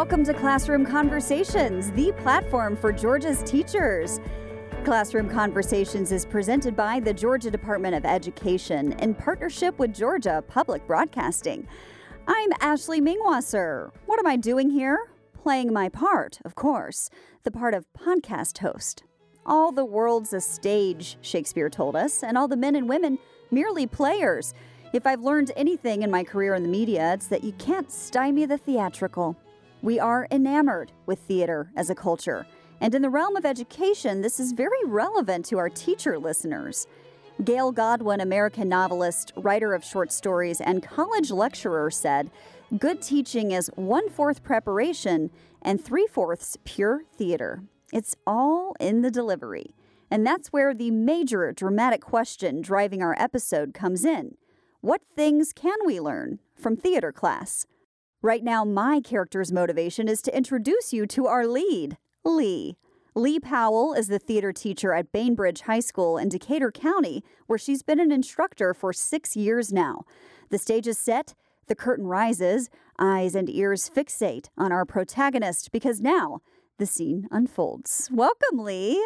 Welcome to Classroom Conversations, the platform for Georgia's teachers. Classroom Conversations is presented by the Georgia Department of Education in partnership with Georgia Public Broadcasting. I'm Ashley Mengwasser. What am I doing here? Playing my part, of course, the part of podcast host. All the world's a stage, Shakespeare told us, and all the men and women merely players. If I've learned anything in my career in the media, it's that you can't stymie the theatrical. We are enamored with theater as a culture. And in the realm of education, this is very relevant to our teacher listeners. Gail Godwin, American novelist, writer of short stories, and college lecturer, said good teaching is one fourth preparation and three fourths pure theater. It's all in the delivery. And that's where the major dramatic question driving our episode comes in. What things can we learn from theater class? Right now, my character's motivation is to introduce you to our lead, Leigh. Leigh Powell is the theater teacher at Bainbridge High School in Decatur County, where she's been an instructor for six years now. The stage is set, the curtain rises, eyes and ears fixate on our protagonist because now the scene unfolds. Welcome, Leigh.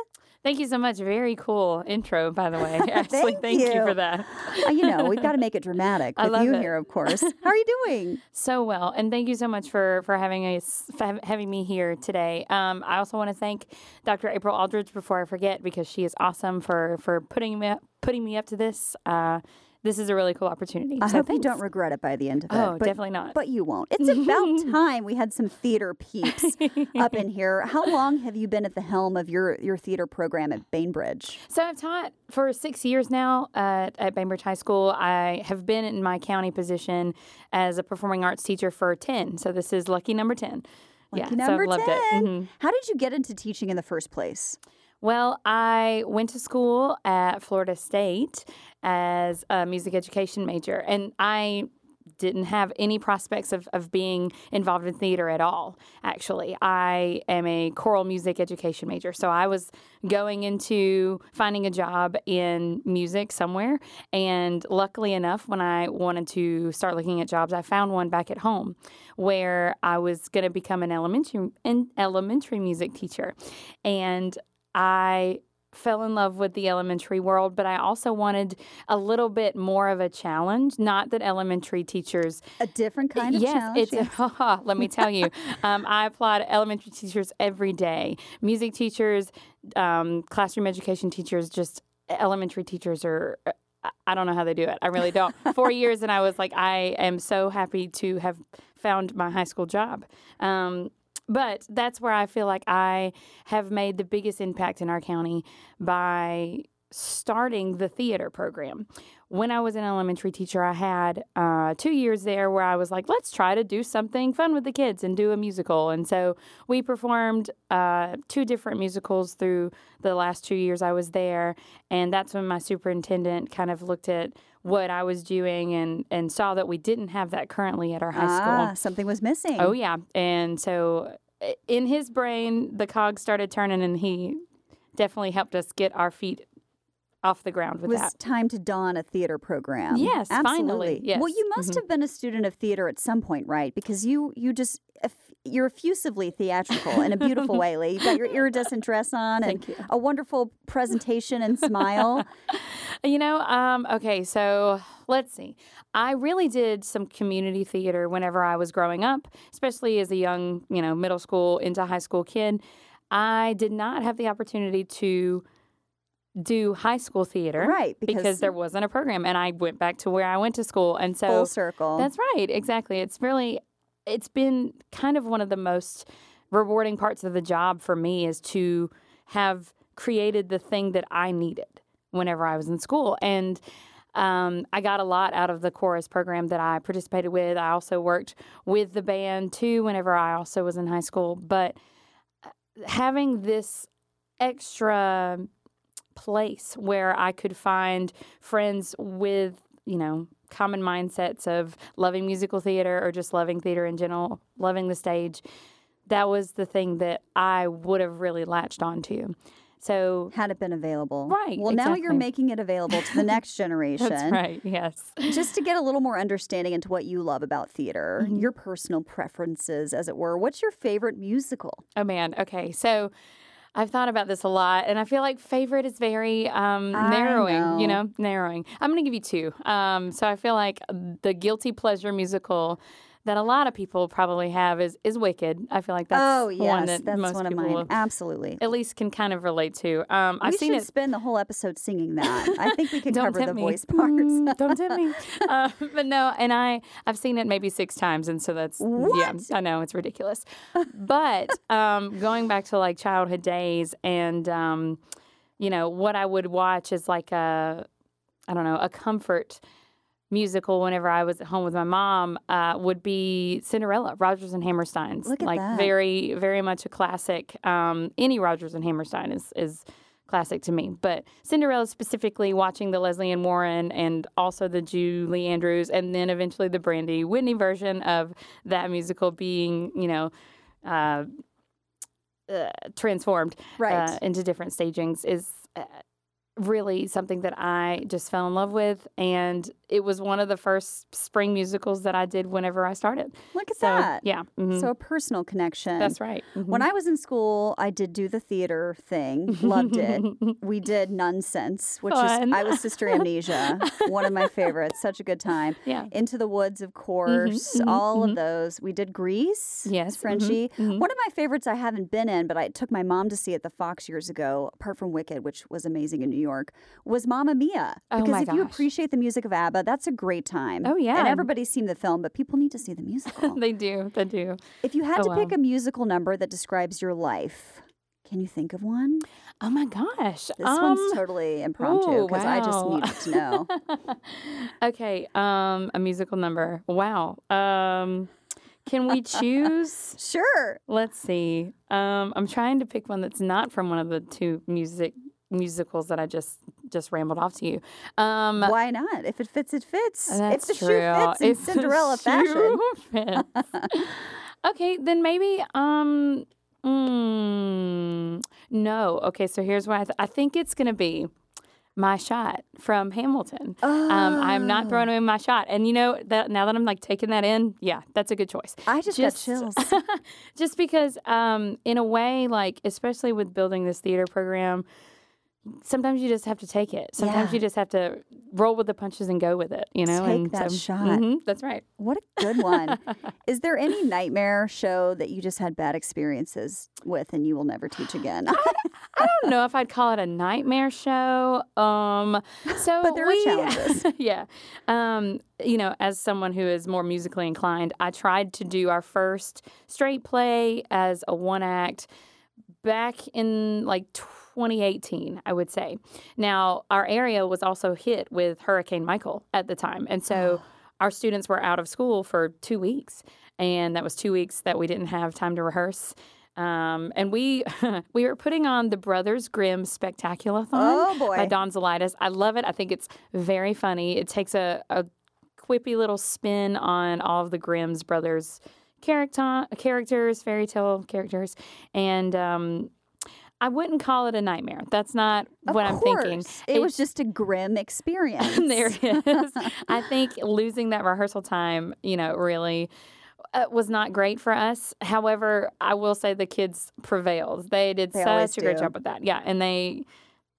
Thank you so much. Very cool intro, by the way. Ashley, thank, thank you. you. for that. Uh, you know, we've got to make it dramatic with you it. here, of course. How are you doing? So well, and thank you so much for for having us for having me here today. Um, I also want to thank Dr. April Aldridge before I forget because she is awesome for for putting me up, putting me up to this. Uh, this is a really cool opportunity. I so hope you don't regret it by the end of it. Oh, but- definitely not. But you won't. It's about time we had some theater peeps up in here. How long have you been at the helm of your, your theater program at Bainbridge? So I've taught for six years now at, at Bainbridge High School. I have been in my county position as a performing arts teacher for 10. So this is lucky number 10. yeah, number so I've loved 10. it. Mhm. How did you get into teaching in the first place? Well, I went to school at Florida State as a music education major, and I didn't have any prospects of, of being involved in theater at all, actually. I am a choral music education major, so I was going into finding a job in music somewhere. And luckily enough, when I wanted to start looking at jobs, I found one back at home where I was going to become an elementary, an elementary music teacher. And I fell in love with the elementary world, but I also wanted a little bit more of a challenge. Not that elementary teachers A different kind of yes, challenge? it's yes. let me tell you. Um, I applaud elementary teachers every day. Music teachers, um, classroom education teachers, just elementary teachers are. I- I don't know how they do it. I really don't. Four years, and I was like, I am so happy to have found my high school job. Um, but that's where I feel like I have made the biggest impact in our county by starting the theater program. When I was an elementary teacher, I had uh, two years there where I was like, let's try to do something fun with the kids and do a musical. And so we performed uh, two different musicals through the last two years I was there. And that's when my superintendent kind of looked at what I was doing and, and saw that we didn't have that currently at our high school. Ah, something was missing. Oh yeah, and so in his brain, the cogs started turning, and he definitely helped us get our feet off the ground It with was that. time to don a theater program. Yes, finally, yes. Well, you must Mhm. have been a student of theater at some point, right? Because you you just you're effusively theatrical in a beautiful way. Leigh. You've got your iridescent dress on and a wonderful presentation and smile. You know, um, okay, so let's see. I really did some community theater whenever I was growing up, especially as a young, you know, middle school into high school kid. I did not have the opportunity to do high school theater, Right, Because, because- there wasn't a program, and I went back to where I went to school, and so Full circle. That's right, exactly. It's really, it's been kind of one of the most rewarding parts of the job for me is to have created the thing that I needed whenever I was in school. And um, I got a lot out of the chorus program that I participated with. I also worked with the band too whenever I also was in high school. But uh, having this extra place where I could find friends with, you know, common mindsets of loving musical theater or just loving theater in general, loving the stage. That was the thing that I would have really latched onto. So Had it been available. Right, Well, now you're making it available to the next generation. that's right. Yes. Just to get a little more understanding into what you love about theater, Mm-hmm. your personal preferences, as it were. What's your favorite musical? Oh man. Okay. So I've thought about this a lot, and I feel like favorite is very um, narrowing. You know. know, narrowing. I'm going to give you two. Um, so I feel like the guilty pleasure musical that a lot of people probably have is is Wicked. I feel like that's oh, one yes. that That's most one of mine. will- Absolutely. at least can kind of relate to. Um, I've we seen should it. spend the whole episode singing that. I think we can cover the me. voice parts. Mm, don't tempt me. Uh, but no, and I I've seen it maybe six times, and so that's yeah. What? I know it's ridiculous. But um, going back to like childhood days, and um, you know what I would watch is like a I don't know a comfort musical whenever I was at home with my mom uh, would be Cinderella, Rodgers and Hammerstein's. Look at like that. very, very much a classic. Um, any Rodgers and Hammerstein is is classic to me. But Cinderella specifically, watching the Lesley Ann Warren and also the Julie Andrews, and then eventually the Brandy Whitney version of that musical being, you know. Uh, uh, transformed Right. uh, into different stagings is uh, really something that I just fell in love with, and it was one of the first spring musicals that I did whenever I started. Look at So that. yeah, mhm. So a personal connection. that's right. When I was in school, I did do the theater thing. Loved it. We did Nunsense, which Fun. is I was Sister Amnesia, one of my favorites. Such a good time. Yeah. Into the Woods, of course. mhm, all of those. We did Grease. Yes, Frenchie. mhm. One of my favorites I haven't been in, but I took my mom to see at the Fox years ago. Apart from Wicked, which was amazing in New York, was Mamma Mia. Oh Because my if you appreciate the music of ABBA, that's a great time. Oh, yeah. And everybody's seen the film, but people need to see the musical. they do, they do. If you had Oh, to wow. pick a musical number that describes your life, can you think of one? Oh my gosh, This um, one's totally impromptu because I just wow. needed to know. okay, um, a musical number. Wow. Um, can we choose? sure. Let's see. Um, I'm trying to pick one that's not from one of the two music musicals that I just just rambled off to you. Um, Why not? If it fits, it fits. that's if the true. shoe fits in If Cinderella fashion. okay, then maybe. Um, mm, no. Okay, so here's what I, th- I think it's gonna be. My shot from Hamilton. Um, I'm not throwing away my shot, and you know that now that I'm like taking that in, yeah, that's a good choice. I just, Just- got chills. just because um, in a way like especially with building this theater program sometimes you just have to take it sometimes Yeah. you just have to roll with the punches and go with it you know Take and that so, shot. Mhm, that's right What a good one. Is there any nightmare show that you just had bad experiences with and you will never teach again? i don't know if i'd call it a nightmare show um so But there are challenges. yeah um you know as someone who is more musically inclined i tried to do our first straight play as a one act back in like 2018, I would say. Now, our area was also hit with Hurricane Michael at the time. And so our students were out of school for two weeks. And that was two weeks that we didn't have time to rehearse. Um, and we we were putting on the Brothers Grimm Spectaculathon Oh, boy. by Don Zolidis. I love it. I think it's very funny. It takes a, a quippy little spin on all of the Grimm's brothers character characters, fairy tale characters, and um, I wouldn't call it a nightmare. That's not Of what I'm thinking. course. It was just a grim experience. there it is. I think losing that rehearsal time, you know, really uh, was not great for us. However, I will say the kids prevailed. They did They such a great do. job with that. Yeah, and they.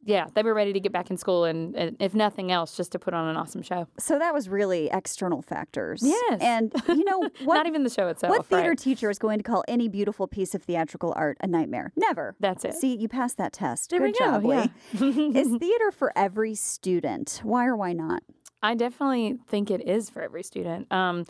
Yeah, they were ready to get back in school, and, and if nothing else, just to put on an awesome show. So that was really external factors. Yes. And you know what? Not even the show itself. what theater right? teacher is going to call any beautiful piece of theatrical art a nightmare? Never. That's it. See, you passed that test. There Good we go, Leigh. yeah. is theater for every student? Why or why not? I definitely think it is for every student. Um,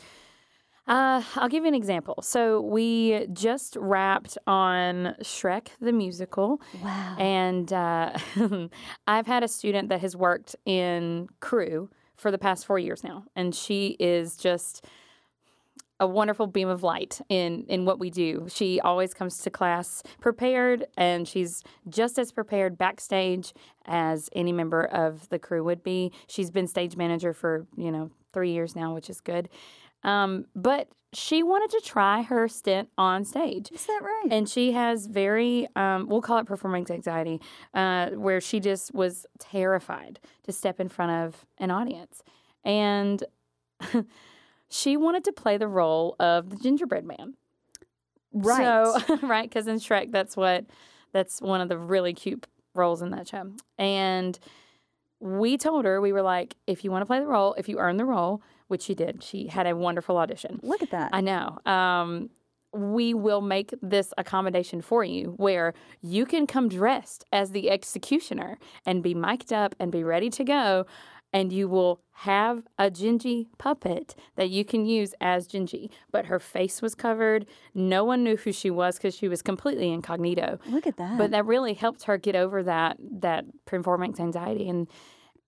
uh, I'll give you an example. So we just wrapped on Shrek the musical, Wow. and uh, I've had a student that has worked in crew for the past four years now, and she is just a wonderful beam of light in in what we do. She always comes to class prepared and she's just as prepared backstage as any member of the crew would be. She's been stage manager for, you know, 3 years now, which is good. Um, but she wanted to try her stint on stage. Is that right? And she has very, um, we'll call it performance anxiety, uh, where she just was terrified to step in front of an audience. And she wanted to play the role of the gingerbread man. right. So, right, because in Shrek, that's what, that's one of the really cute roles in that show. And we told her, we were like, if you want to play the role, if you earn the role, which she did, she had a wonderful audition. Look at that. I know. Um, we will make this accommodation for you where you can come dressed as the executioner and be mic'd up and be ready to go. And you will have a Gingy puppet that you can use as Gingy. But her face was covered. No one knew who she was because she was completely incognito. Look at that. But that really helped her get over that that performance anxiety. And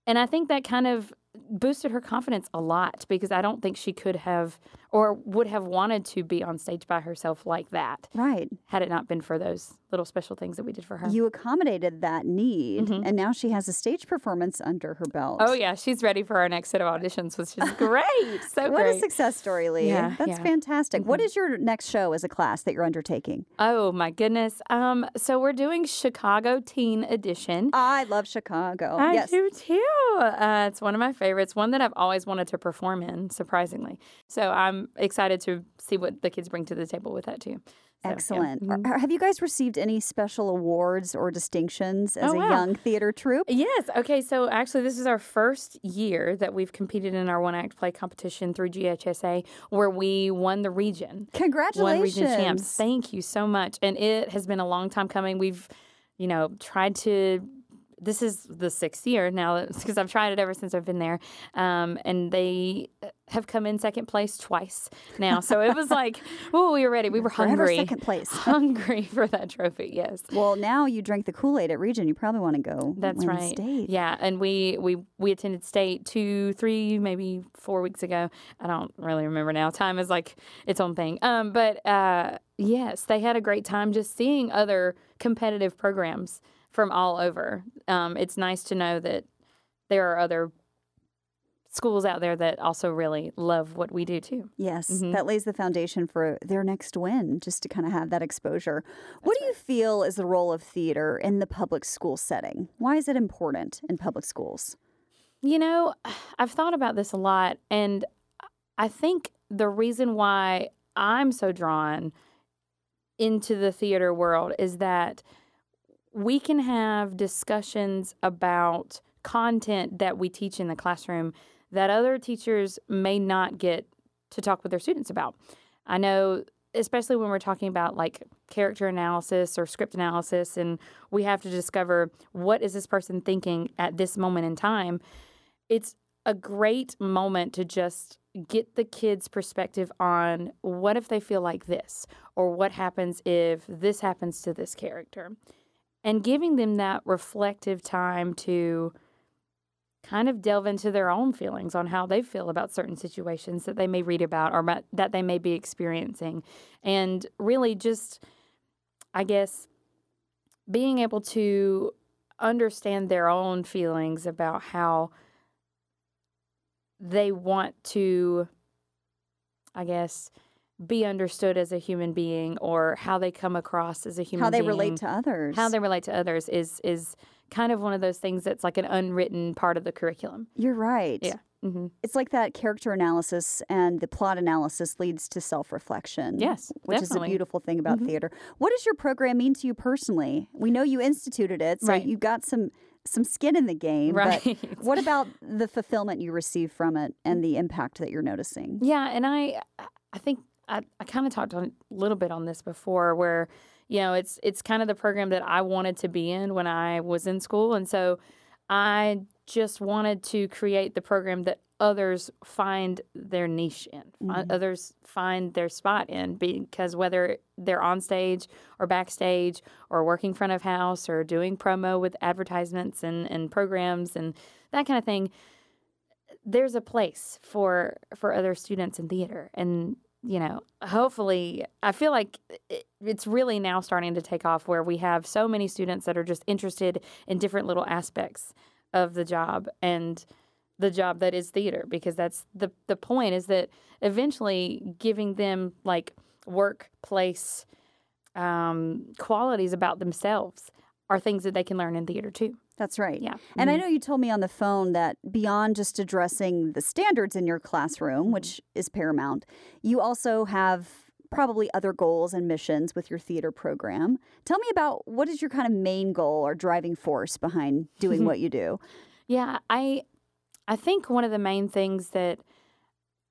and I think that kind of boosted her confidence a lot because I don't think she could have or would have wanted to be on stage by herself like that right. had it not been for those little special things that we did for her. You accommodated that need, and now she has a stage performance under her belt. Mm-hmm. oh yeah, she's ready for our next set of auditions, which is great. So What great. a success story, Leigh. Yeah, That's yeah. Mm-hmm. fantastic. What is your next show as a class that you're undertaking? oh my goodness. Um, so we're doing Chicago Teen Edition. I love Chicago. I yes. do too. Uh, it's one of my favorites, one that I've always wanted to perform in, surprisingly. So I'm excited to see what the kids bring to the table with that too. So, yeah. Excellent. Mhm. Have you guys received any special awards or distinctions as Oh, a wow. young theater troupe? Yes. Okay. So actually, this is our first year that we've competed in our one act play competition through GHSA, where we won the region. Won Congratulations. region champs. Thank you so much. And it has been a long time coming. We've, you know, tried to. This is the sixth year now because I've tried it ever since I've been there, um, and they have come in second place twice now. So it was like, oh, we were ready. We were Forever hungry, second place. hungry for that trophy. Yes. Well, now you drink the Kool Aid at Region. You probably want to go. That's right. State. Yeah, and we we we attended state two, three, maybe four weeks ago. I don't really remember now. Time is like its own thing. Um, but uh, yes, they had a great time just seeing other competitive programs from all over. Um, it's nice to know that there are other schools out there that also really love what we do too. Yes, Mhm. that lays the foundation for their next win, just to kind of have that exposure. what do you feel is the role of theater in the public school setting? Why is it important in public schools? You know, I've thought about this a lot, and I think the reason why I'm so drawn into the theater world is that we can have discussions about content that we teach in the classroom that other teachers may not get to talk with their students about. I know, especially when we're talking about like character analysis or script analysis, and we have to discover what is this person thinking at this moment in time. It's a great moment to just get the kids' perspective on what if they feel like this, or what happens if this happens to this character, and giving them that reflective time to kind of delve into their own feelings on how they feel about certain situations that they may read about or that they may be experiencing. And really just, I guess, being able to understand their own feelings about how they want to, I guess, be understood as a human being or how they come across as a human being. How they being relate to others? how they relate to others is is kind of one of those things that's like an unwritten part of the curriculum. You're right. Yeah. hmm It's like that character analysis and the plot analysis leads to self reflection. Yes, Which is a beautiful thing about Mhm. theater. What does your program mean to you personally? We know you instituted it, so Right. you got some some skin in the game. Right. But what about the fulfillment you receive from it and the impact that you're noticing? Yeah, and I I think I, I kind of talked a little bit on this before where you know it's it's kind of the program that I wanted to be in when I was in school and so I just wanted to create the program that others find their niche in Mhm. others find their spot in because whether they're on stage or backstage or working front of house or doing promo with advertisements and, and programs and that kind of thing there's a place for for other students in theater and you know hopefully i feel like it's really now starting to take off where we have so many students that are just interested in different little aspects of the job and the job that is theater because that's the the point is that eventually giving them like workplace um, qualities about themselves are things that they can learn in theater too. That's right. Yeah. And I Mhm. know you told me on the phone that beyond just addressing the standards in your Mm-hmm. classroom, which is paramount, you also have probably other goals and missions with your theater program. Tell me about what is your kind of main goal or driving force behind doing what you do? Yeah, I I think one of the main things that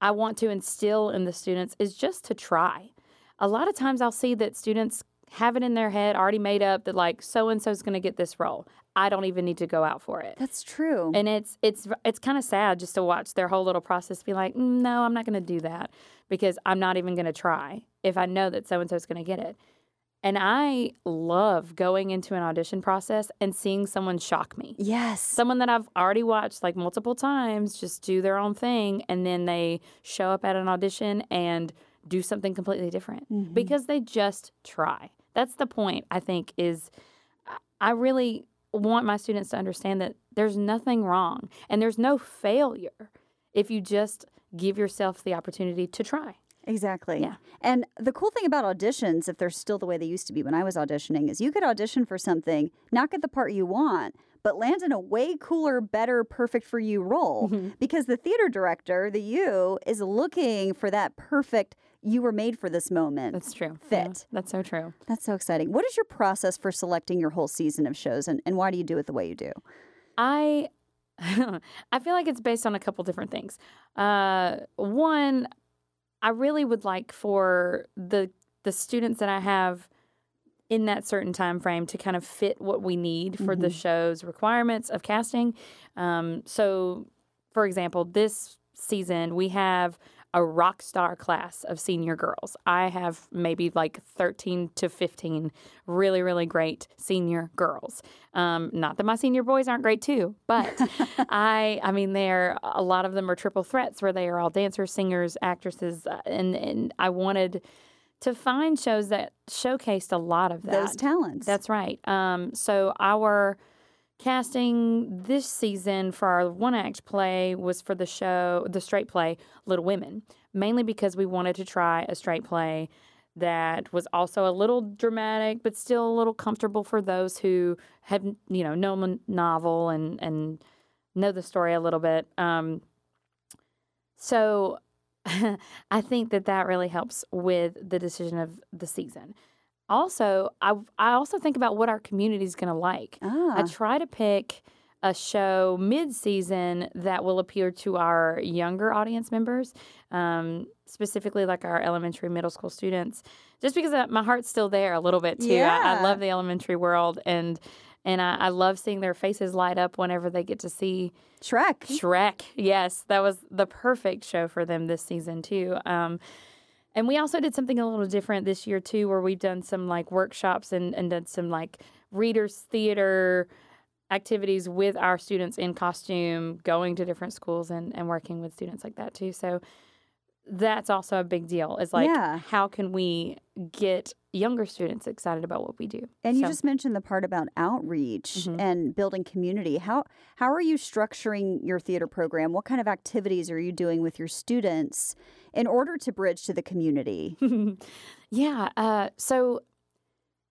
I want to instill in the students is just to try. A lot of times I'll see that students have it in their head already made up that like so and so is going to get this role. I don't even need to go out for it. That's true. And it's it's it's kind of sad just to watch their whole little process be like, "Mm, no, I'm not going to do that because I'm not even going to try if I know that so and so is going to get it. And I love going into an audition process and seeing someone shock me yes. someone that I've already watched like multiple times just do their own thing and then they show up at an audition and do something completely different Mhm. because they just try. That's the point, I think, is I- I really want my students to understand that there's nothing wrong and there's no failure if you just give yourself the opportunity to try. Exactly. Yeah. And the cool thing about auditions, if they're still the way they used to be when I was auditioning, is you could audition for something, not get the part you want, but land in a way cooler, better, perfect for you role because the theater director, the you, is looking for that perfect, you were made for this moment. That's true. Fit. Yeah, that's so true. That's so exciting. What is your process for selecting your whole season of shows and, and why do you do it the way you do? I I feel like it's based on a couple different things. Uh, one, I really would like for the the students that I have in that certain time frame to kind of fit what we need for the show's requirements of casting. Um, so, for example, this season we have a rock star class of senior girls. I have maybe like 13 to 15 really, really great senior girls. Um, not that my senior boys aren't great too, but I, I mean, they're a lot of them are triple threats where they are all dancers, singers, actresses, uh, and and I wanted to find shows that showcased a lot of that. Those talents. That's right. Um, so our casting this season for our one act play was for the show, the straight play, Little Women, mainly because we wanted to try a straight play that was also a little dramatic, but still a little comfortable for those who have, you know, known the novel and, and know the story a little bit. Um, so I think that that really helps with the decision of the season. Also, I I also think about what our community is going to like. I ah, try to pick a show mid-season that will appeal to our younger audience members, um, specifically like our elementary, middle school students. Just because uh, my heart's still there a little bit too. I, I love the elementary world, and and I, I love seeing their faces light up whenever they get to see Shrek. Shrek. Yes, that was the perfect show for them this season too. Um, and we also did something a little different this year too, where we've done some like workshops and and done some like readers theater activities with our students in costume, going to different schools and and working with students like that too. So that's also a big deal. Is like Yeah. how can we get younger students excited about what we do? And you just mentioned the part about outreach Mhm. and building community. How how are you structuring your theater program? What kind of activities are you doing with your students in order to bridge to the community? yeah. Uh, so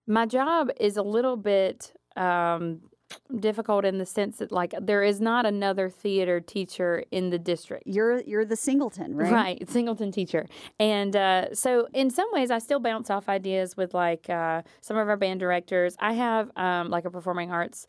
my job is a little bit um, difficult in the sense that, like, there is not another theater teacher in the district. You're you're the singleton, right? Right, singleton teacher, and uh, so in some ways, I still bounce off ideas with like uh, some of our band directors. I have um, like a performing arts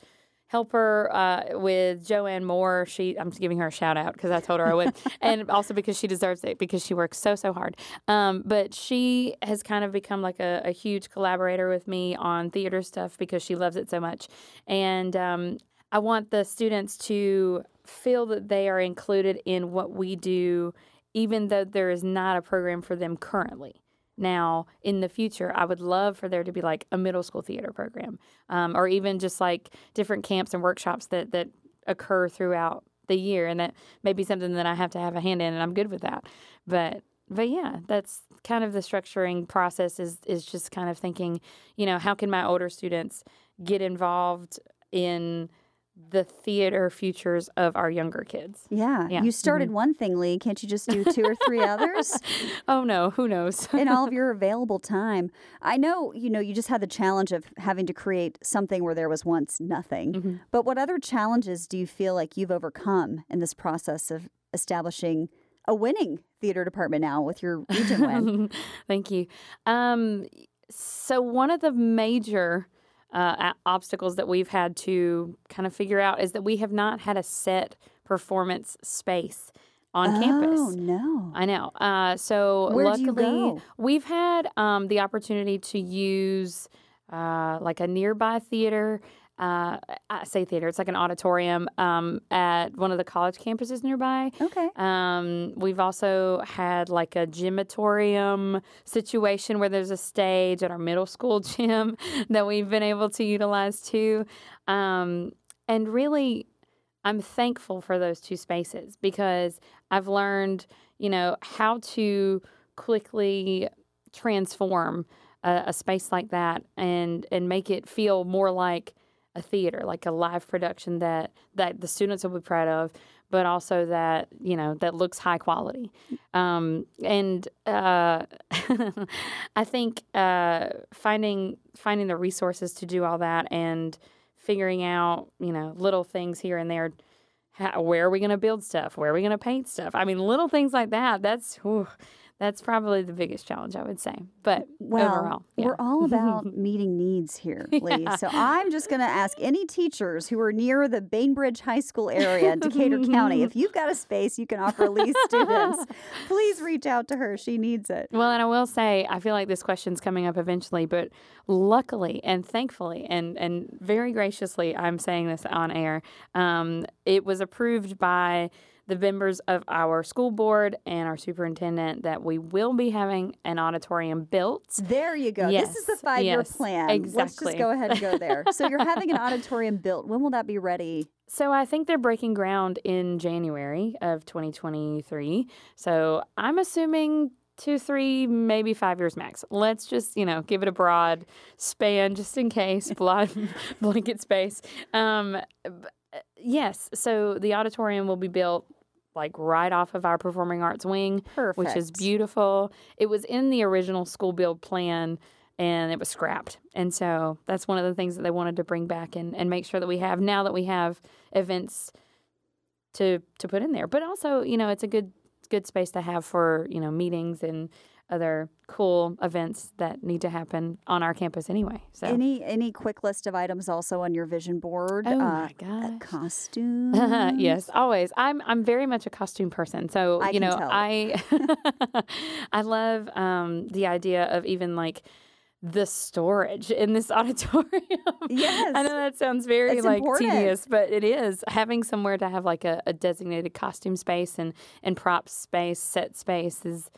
helper uh, with Joanne Moore. She, I'm giving her a shout out because I told her I would, and also because she deserves it because she works so so hard. Um, but she has kind of become like a, a huge collaborator with me on theater stuff because she loves it so much, and um, I want the students to feel that they are included in what we do, even though there is not a program for them currently. Now, in the future, I would love for there to be like a middle school theater program, um, or even just like different camps and workshops that that occur throughout the year, and that may be something that I have to have a hand in, and I'm good with that. But but yeah, that's kind of the structuring process. Is is just kind of thinking, you know, how can my older students get involved in the theater futures of our younger kids. Yeah. Yeah. You started one thing, Leigh. Can't you just do two or three others Oh no, who knows? in all of your available time? I know, you know, you just had the challenge of having to create something where there was once nothing. Mm-hmm. But what other challenges do you feel like you've overcome in this process of establishing a winning theater department now with your region win? Thank you. Um, so one of the major uh, obstacles that we've had to kind of figure out is that we have not had a set performance space on Oh, campus. no. I know. Uh, so Where luckily, we've had um, the opportunity to use uh, like a nearby theater. Uh, I say theater; it's like an auditorium um, at one of the college campuses nearby. Okay. Um, we've also had like a gymatorium situation where there's a stage at our middle school gym that we've been able to utilize too. Um, and really, I'm thankful for those two spaces because I've learned, you know, how to quickly transform a, a space like that and and make it feel more like a theater, like a live production that that the students will be proud of, but also that you know that looks high quality. Um, and uh, I think uh, finding finding the resources to do all that and figuring out you know little things here and there. How, where are we going to build stuff? Where are we going to paint stuff? I mean, little things like that. That's whew, that's probably the biggest challenge I would say. But Well, overall, yeah. we're all about meeting needs here, Leigh. So I'm just going to ask any teachers who are near the Bainbridge High School area in Decatur County, if you've got a space you can offer Leigh's students, please reach out to her. She needs it. Well, and I will say, I feel like this question's coming up eventually, but luckily and thankfully and, and very graciously, I'm saying this on air, um, it was approved by the members of our school board and our superintendent that we will be having an auditorium built. There you go. Yes. This is the five year yes, plan. Let's just go ahead and go there. So you're having an auditorium built. When will that be ready? So I think they're breaking ground in January of 2023. So I'm assuming two, three, maybe five years max. Let's just, you know, give it a broad span just in case, broad blanket space. Um, uh, yes. So the auditorium will be built like right off of our performing arts wing, Perfect. which is beautiful. It was in the original school build plan and it was scrapped. And so that's one of the things that they wanted to bring back and, and make sure that we have now that we have events to to put in there. But also, you know, it's a good good space to have for, you know, meetings and other cool events that need to happen on our campus anyway. So Any any quick list of items also on your vision board? Oh uh, my gosh. Costumes. yes, always. I'm I'm very much a costume person. So I you know, tell. I I love um, the idea of even like the storage in this auditorium. Yes. I know that sounds very It's like important. tedious, but it is having somewhere to have like a, a designated costume space and and prop space, set space is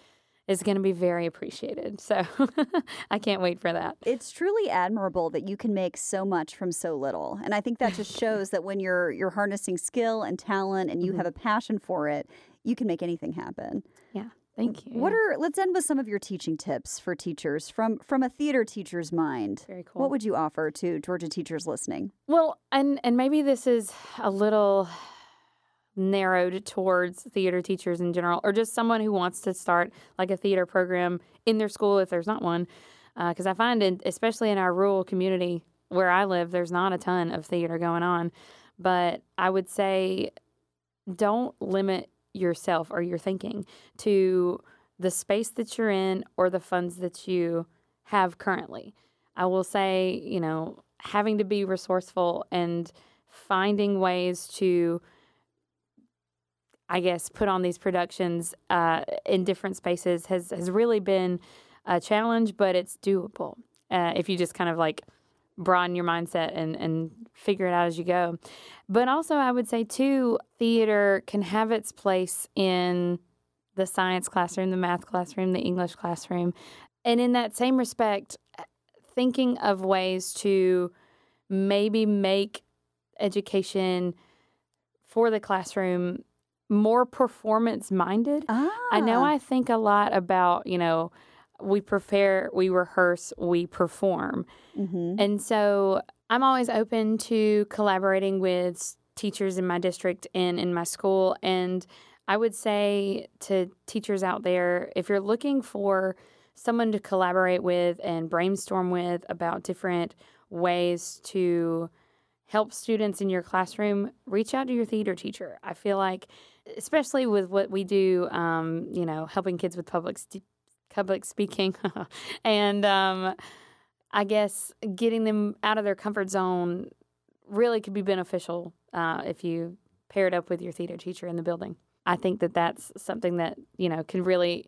is going to be very appreciated. So I can't wait for that. It's truly admirable that you can make so much from so little. And I think that just shows that when you're you're harnessing skill and talent and you Mm-hmm. have a passion for it, you can make anything happen. Yeah. Thank you. What are let's end with some of your teaching tips for teachers from from a theater teacher's mind. very cool. What would you offer to Georgia teachers listening? Well, and and maybe this is a little narrowed towards theater teachers in general, or just someone who wants to start like a theater program in their school if there's not one. Uh, because I find, in, especially in our rural community where I live, there's not a ton of theater going on. But I would say, don't limit yourself or your thinking to the space that you're in or the funds that you have currently. I will say, you know, having to be resourceful and finding ways to, I guess, put on these productions uh, in different spaces has, has really been a challenge, but it's doable uh, if you just kind of like broaden your mindset and, and figure it out as you go. But also, I would say, too, theater can have its place in the science classroom, the math classroom, the English classroom. And in that same respect, thinking of ways to maybe make education for the classroom more performance minded. Ah, I know I think a lot about, you know, we prepare, we rehearse, we perform. hmm And so I'm always open to collaborating with teachers in my district and in my school. And I would say to teachers out there if you're looking for someone to collaborate with and brainstorm with about different ways to help students in your classroom, reach out to your theater teacher. I feel like, especially with what we do, um, you know, helping kids with public st- public speaking, and um, I guess getting them out of their comfort zone really could be beneficial uh, if you pair it up with your theater teacher in the building. I think that that's something that you know can really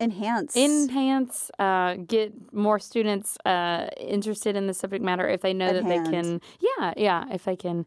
enhance. Enhance uh, get more students uh, interested in the subject matter if they know that they can yeah yeah if they can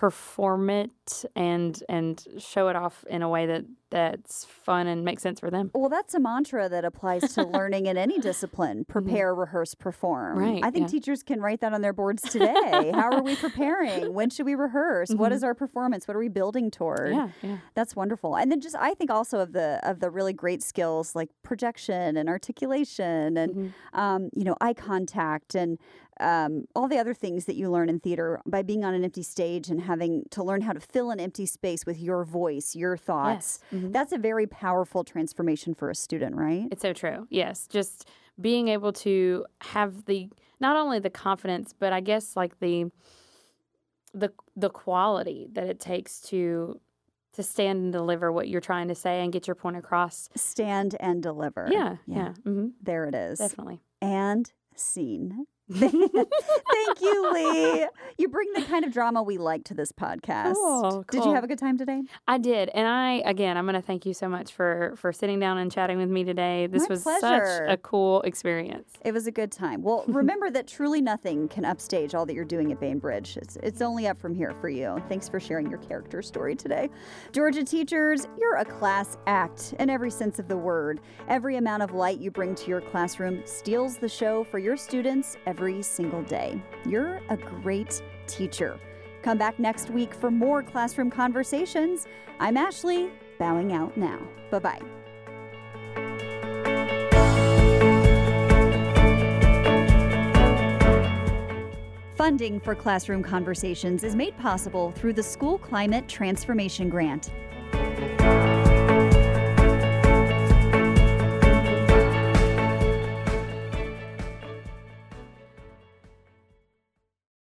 perform it and and show it off in a way that that's fun and makes sense for them. Well, that's a mantra that applies to learning in any discipline: mm-hmm. prepare, mm-hmm. rehearse, perform. Right. I think yeah. teachers can write that on their boards today. How are we preparing? When should we rehearse? Mm-hmm. What is our performance? What are we building toward? Yeah, yeah. That's wonderful. And then just I think also of the of the really great skills like projection and articulation and mm-hmm. um, you know eye contact and um, all the other things that you learn in theater by being on an empty stage and having to learn how to fill an empty space with your voice, your thoughts. Yes. Mm-hmm. That's a very powerful transformation for a student, right? It's so true. Yes. Just being able to have the not only the confidence, but I guess like the the the quality that it takes to to stand and deliver what you're trying to say and get your point across. Stand and deliver. Yeah, yeah. yeah. Mm-hmm. There it is. Definitely. And scene. Thank you, Leigh. You bring the kind of drama we like to this podcast. Cool, cool. Did you have a good time today? I did, and I again, I'm going to thank you so much for for sitting down and chatting with me today. This My was pleasure. such a cool experience. It was a good time. Well, remember that truly nothing can upstage all that you're doing at Bainbridge. It's it's only up from here for you. Thanks for sharing your character story today, Georgia teachers. You're a class act in every sense of the word. Every amount of light you bring to your classroom steals the show for your students. Every every single day. You're a great teacher. Come back next week for more classroom conversations. I'm Ashley, bowing out now. Bye bye. Funding for Classroom Conversations is made possible through the School Climate Transformation Grant.